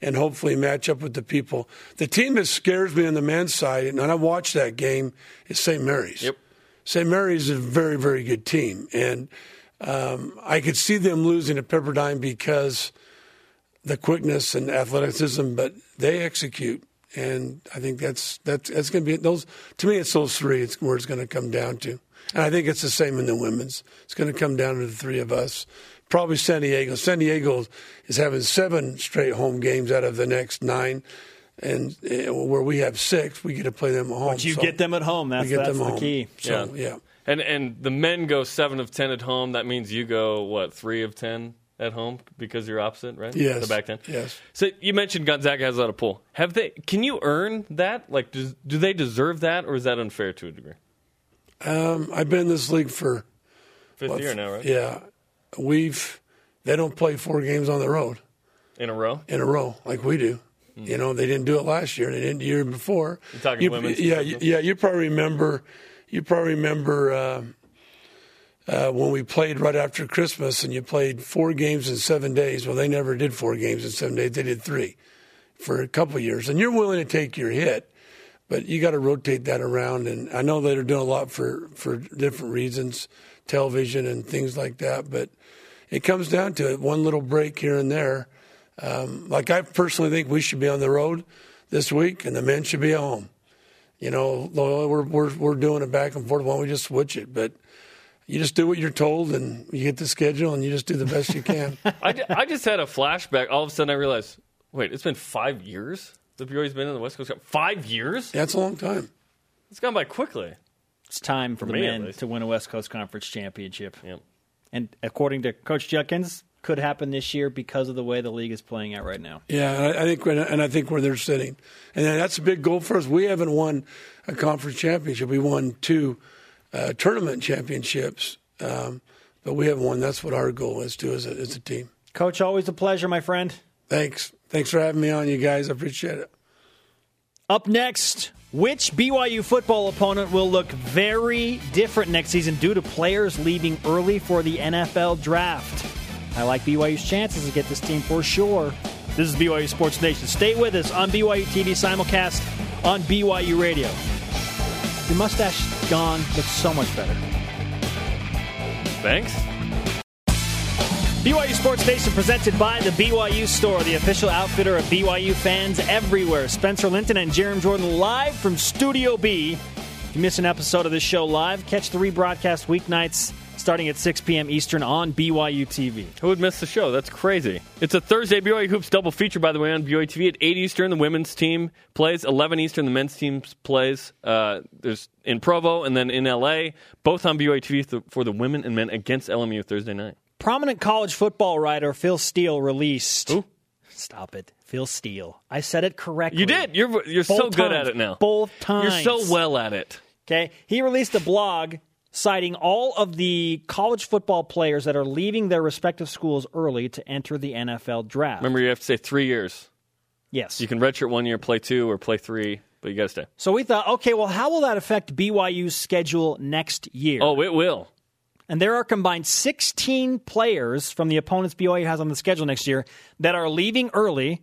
and hopefully match up with the people. The team that scares me on the men's side, and I watched that game, is St. Mary's. Yep. St. Mary's is a very, very good team. And um, I could see them losing to Pepperdine because the quickness and athleticism, but they execute. And I think that's that's that's going to be those. To me, it's those three. It's where it's going to come down to. And I think it's the same in the women's. It's going to come down to the three of us. Probably San Diego. San Diego is having seven straight home games out of the next nine and uh, where we have six, we get to play them at home. But you so get them at home. That's, that's the home. key. So, yeah. yeah. And and the men go seven of ten at home. That means you go what three of ten at home because you're opposite, right? Yes. The back ten. Yes. So you mentioned Gonzaga has a lot of pull. Have they? Can you earn that? Like, do, do they deserve that, or is that unfair to a degree? Um, I've been in this league for fifth what, year now, right? Yeah. We've they don't play four games on the road in a row. In a row, like we do. You know, they didn't do it last year. They didn't the year before. You're talking you, women's. Yeah, yeah. You probably remember. You probably remember uh, uh, when we played right after Christmas, and you played four games in seven days. Well, they never did four games in seven days. They did three for a couple of years, and you're willing to take your hit, but you got to rotate that around. And I know they're doing a lot for for different reasons, television and things like that. But it comes down to it. One little break here and there um, like I personally think we should be on the road this week, and the men should be home. you know, we're we're we're doing it back and forth. Why don't we just switch it? But you just do what you're told, and you get the schedule, and you just do the best you can. I, I just had a flashback. All of a sudden, I realized, wait, it's been five years. The BYU's been in the West Coast. Cup? Five years? That's a long time. It's gone by quickly. It's time for the me, men to win a West Coast Conference championship. Yep. And according to Coach Judkins, could happen this year because of the way the league is playing out right now. Yeah, and I, I think and I think where they're sitting, and that's a big goal for us. We haven't won a conference championship. We won two uh, tournament championships, um, but we haven't won. That's what our goal is too, as a, as a team. Coach, always a pleasure, my friend. Thanks, thanks for having me on, you guys. I appreciate it. Up next, which BYU football opponent will look very different next season due to players leaving early for the NFL draft? I like BYU's chances to get this team for sure. This is BYU Sports Nation. Stay with us on BYU TV simulcast on BYU Radio. Your mustache gone looks so much better. Thanks. BYU Sports Nation presented by the BYU Store, the official outfitter of BYU fans everywhere. Spencer Linton and Jarom Jordan live from Studio B. If you miss an episode of this show live, catch the rebroadcast weeknights starting at 6 p.m. Eastern on BYU TV. Who would miss the show? That's crazy. It's a Thursday BYU Hoops double feature, by the way, on BYU TV at 8 Eastern. The women's team plays, 11 Eastern. The men's team plays. Uh, there's in Provo and then in LA, both on BYU TV for the women and men against LMU Thursday night. Prominent college football writer Phil Steele released. Who? Stop it. Phil Steele. I said it correctly. You did. You're you're so Both good at it now. Both times. You're so well at it. Okay. He released a blog citing all of the college football players that are leaving their respective schools early to enter the NFL draft. Remember, you have to say three years. yes. You can redshirt one year, play two, or play three, but you got to stay. so we thought, okay, well, how will that affect BYU's schedule next year? Oh, it will. And there are combined 16 players from the opponents BYU has on the schedule next year that are leaving early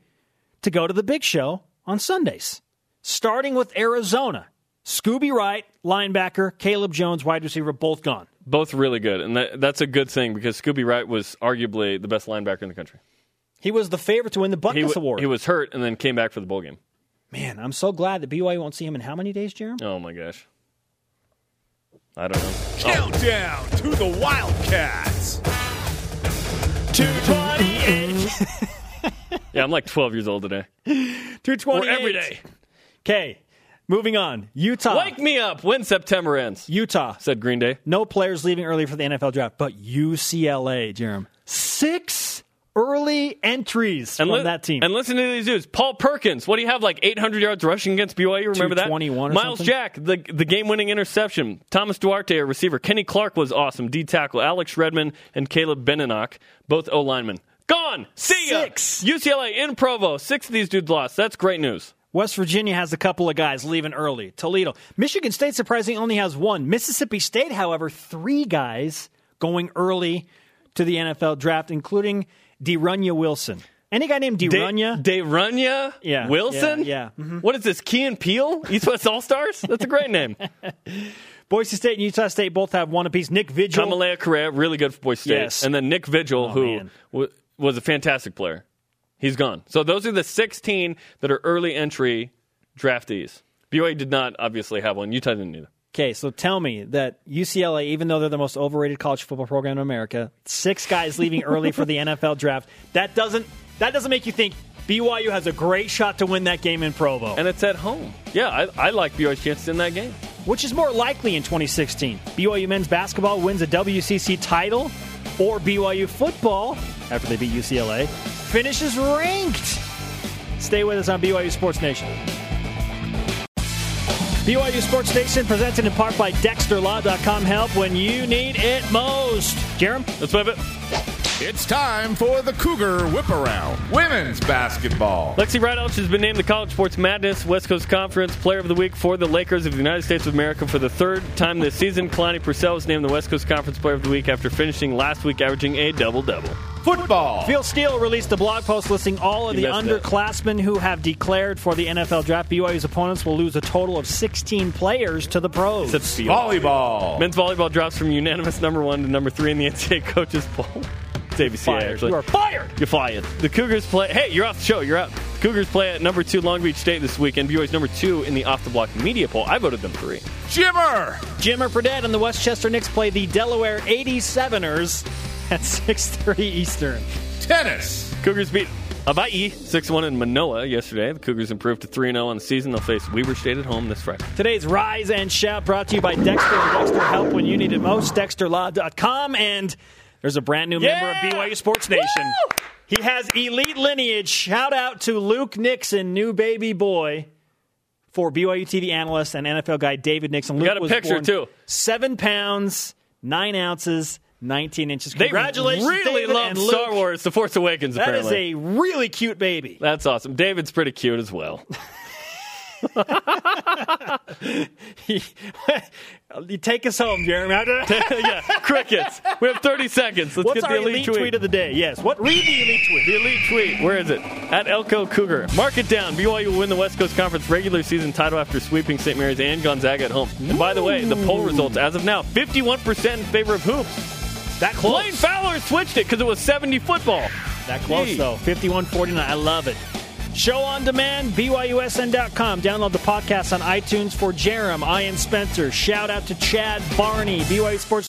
to go to the big show on Sundays. Starting with Arizona. Scooby Wright, linebacker, Cayleb Jones, wide receiver, both gone. Both really good, and that, that's a good thing because Scooby Wright was arguably the best linebacker in the country. He was the favorite to win the He, Butkus w- Award. he was hurt and then came back for the bowl game. Man, I'm so glad that BYU won't see him in how many days, Jeremy? Oh my gosh. I don't know. Oh. Countdown to the Wildcats. 228. Yeah, I'm like 12 years old today. 228. Or every day. Okay, moving on. Utah. Wake me up when September ends, Utah. said Green Day. No players leaving early for the NFL draft, but UCLA, Jarom. Six early entries from li- that team. And listen to these dudes. Paul Perkins, what do you have, like 800 yards rushing against BYU? Remember that? 21 Myles something? Jack, the, the game winning interception. Thomas Duarte, a receiver. Kenny Clark was awesome, D tackle. Alex Redmond and Caleb Benenoch, both O linemen. Gone! See ya! Six. UCLA in Provo. Six of these dudes lost. That's great news. West Virginia has a couple of guys leaving early. Toledo. Michigan State, surprisingly, only has one. Mississippi State, however, three guys going early to the NFL draft, including De'Runnya Wilson. Any guy named De'Runnya? De, De'Runnya Yeah, Wilson? yeah, yeah. Mhm. What is this, Key and Peele? East West All Stars? That's a great name. Boise State and Utah State both have one apiece. Nick Vigil. Kamalei Correa, really good for Boise State. Yes. And then Nick Vigil, Oh, who w- was a fantastic player. He's gone. So those are the 16 that are early entry draftees. BYU did not obviously have one. Utah didn't either. Okay, so tell me that UCLA, even though they're the most overrated college football program in America, six guys leaving early for the NFL draft. That doesn't that doesn't make you think BYU has a great shot to win that game in Provo. And it's at home. Yeah, I, I like BYU's chances in that game. Which is more likely in 2016? BYU men's basketball wins a WCC title, or BYU football, after they beat UCLA, finishes ranked? Stay with us on BYU Sports Nation. BYU Sports Nation presented in part by DexterLaw.com. Help when you need it most. Jarom? Let's move it. It's time for the Cougar Whip Around Women's Basketball. Lexi Rydalch has been named the College Sports Madness West Coast Conference Player of the Week for the Lakers of the United States of America for the third time this season. Kalani Purcell was named the West Coast Conference Player of the Week after finishing last week averaging a double double. Football. Phil Steele released a blog post listing all of You the missed it. underclassmen who have declared for the NFL draft. BYU's opponents will lose a total of 16 players to the pros. Said Steele. Volleyball. Men's volleyball drops from unanimous number one to number three in the NCAA coaches poll. It's AVCA, Fired. actually. You are fired. You're fired. The Cougars play. Hey, you're off the show. You're out. Cougars play at number two Long Beach State this weekend. BYU's number two in the off the block media poll. I voted them three. Jimmer. Jimmer Fredette and the Westchester Knicks play the Delaware 87ers at 6:30 Eastern. Tennis. Cougars beat Hawaii 6 1 in Manoa yesterday. The Cougars improved to 3 0 on the season. They'll face Weber State at home this Friday. Today's Rise and Shout brought to you by Dexter and Dexter Help when you need it most. DexterLaw.com. And there's a brand new member of Yeah! BYU Sports Nation. He has elite lineage. Shout out to Luke Nixon, new baby boy. For BYU TV analyst and NFL guy David Nixon. Luke got a was picture, born too. Seven pounds, nine ounces, 19 inches. They Congratulations, really David love and Luke. Star Wars The Force Awakens, That is apparently. a really cute baby. That's awesome. David's pretty cute as well. you take us home, Jeremy. yeah, crickets. We have 30 seconds. Let's What's get our the elite, elite tweet. of the day? Yes. What? Read the elite tweet. The elite tweet. Where is it? At Elko Cougar. Mark it down. BYU will win the West Coast Conference regular season title after sweeping St. Mary's and Gonzaga at home. And by the way, the poll results as of now 51% in favor of hoops. That close. Blaine Fowler switched it because it was 70 football. That close, Gee. though. 51-49. I love it. Show on demand, BYUSN.com. Download the podcast on iTunes for Jarom, Ian Spencer. Shout out to Chad Barney, BYU Sports